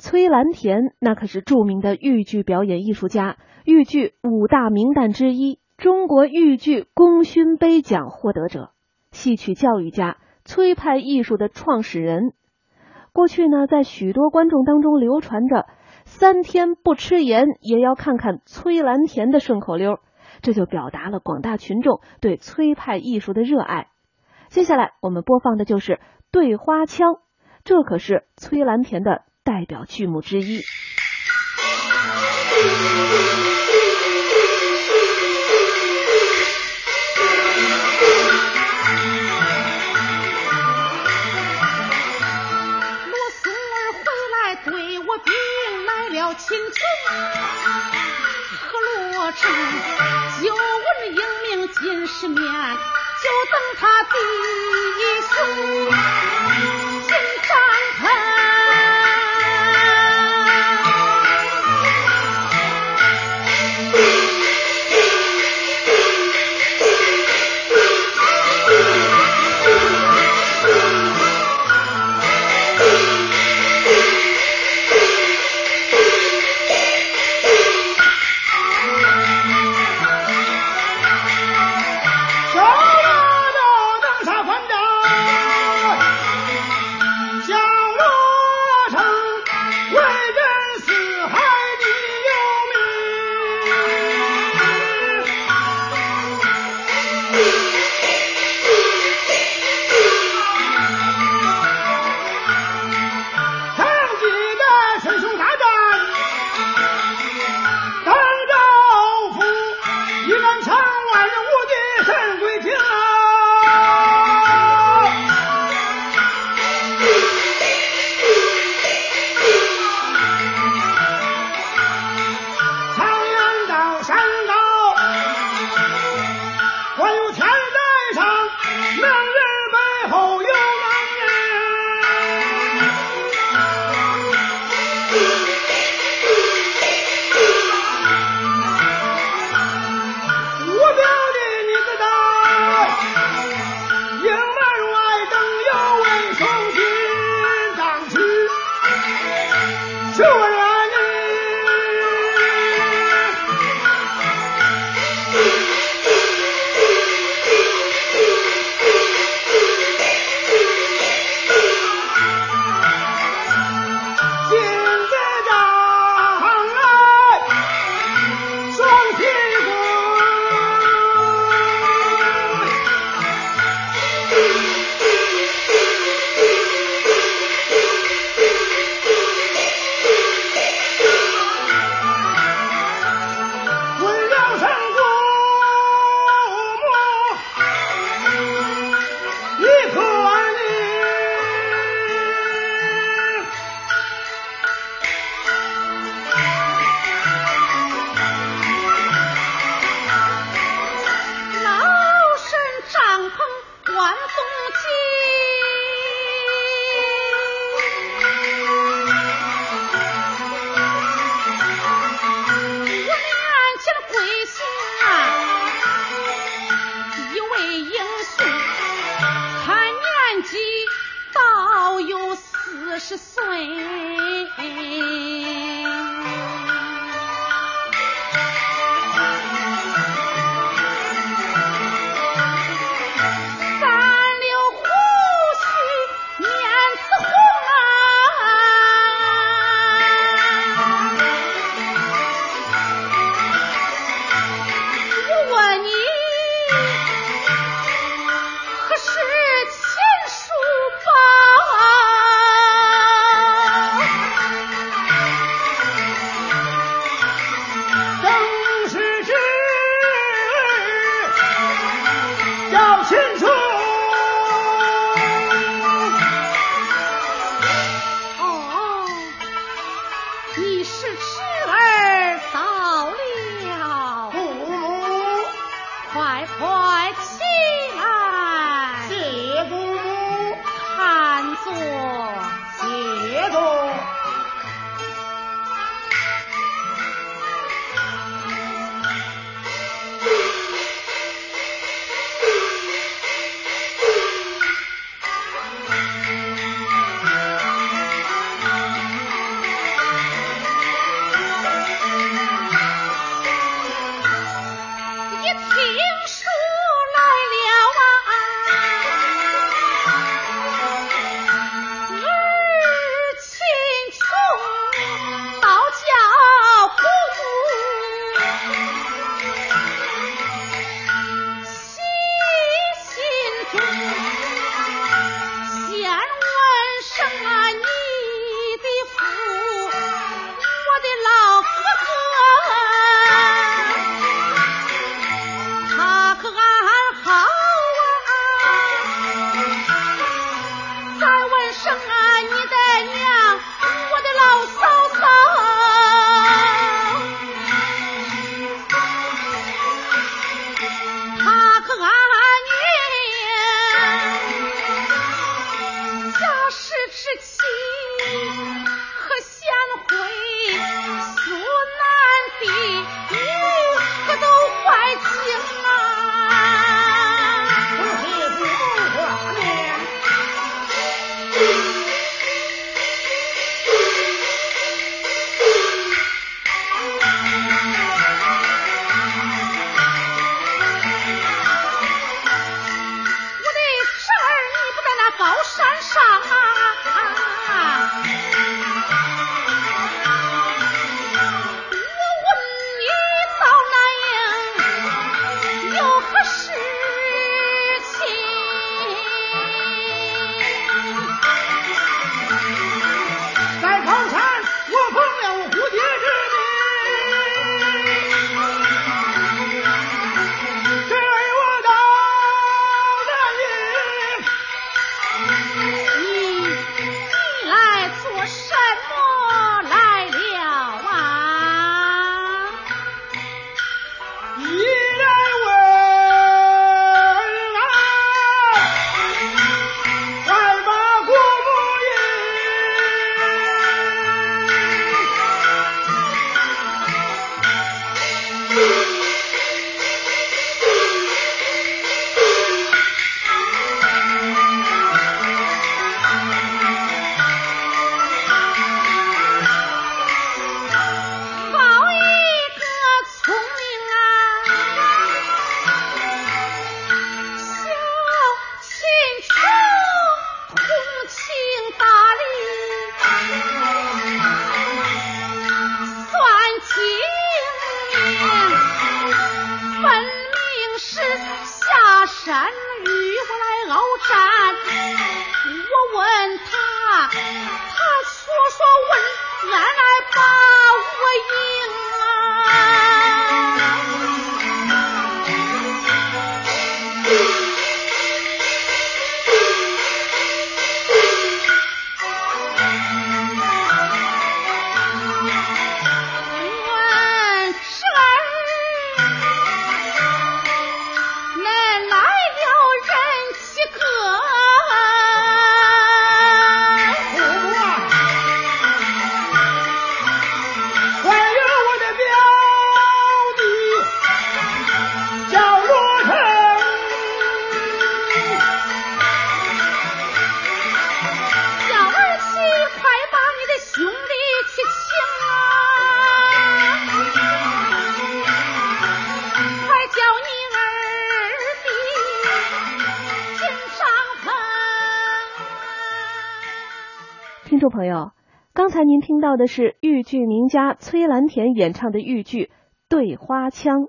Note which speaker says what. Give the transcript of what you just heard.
Speaker 1: 崔兰田那可是著名的豫剧表演艺术家，豫剧五大名旦之一，中国豫剧功勋杯奖获得者，戏曲教育家，崔派艺术的创始人。过去呢，在许多观众当中流传着“三天不吃盐也要看看崔兰田”的顺口溜，这就表达了广大群众对崔派艺术的热爱。接下来我们播放的就是《对花腔》，这可是崔兰田的代表剧目之一。
Speaker 2: 罗松儿回来对我禀来了亲情和罗成，久闻英名尽世面，就等他弟兄
Speaker 1: swing. 众朋友，刚才您听到的是豫剧名家崔兰田演唱的豫剧《对花腔》。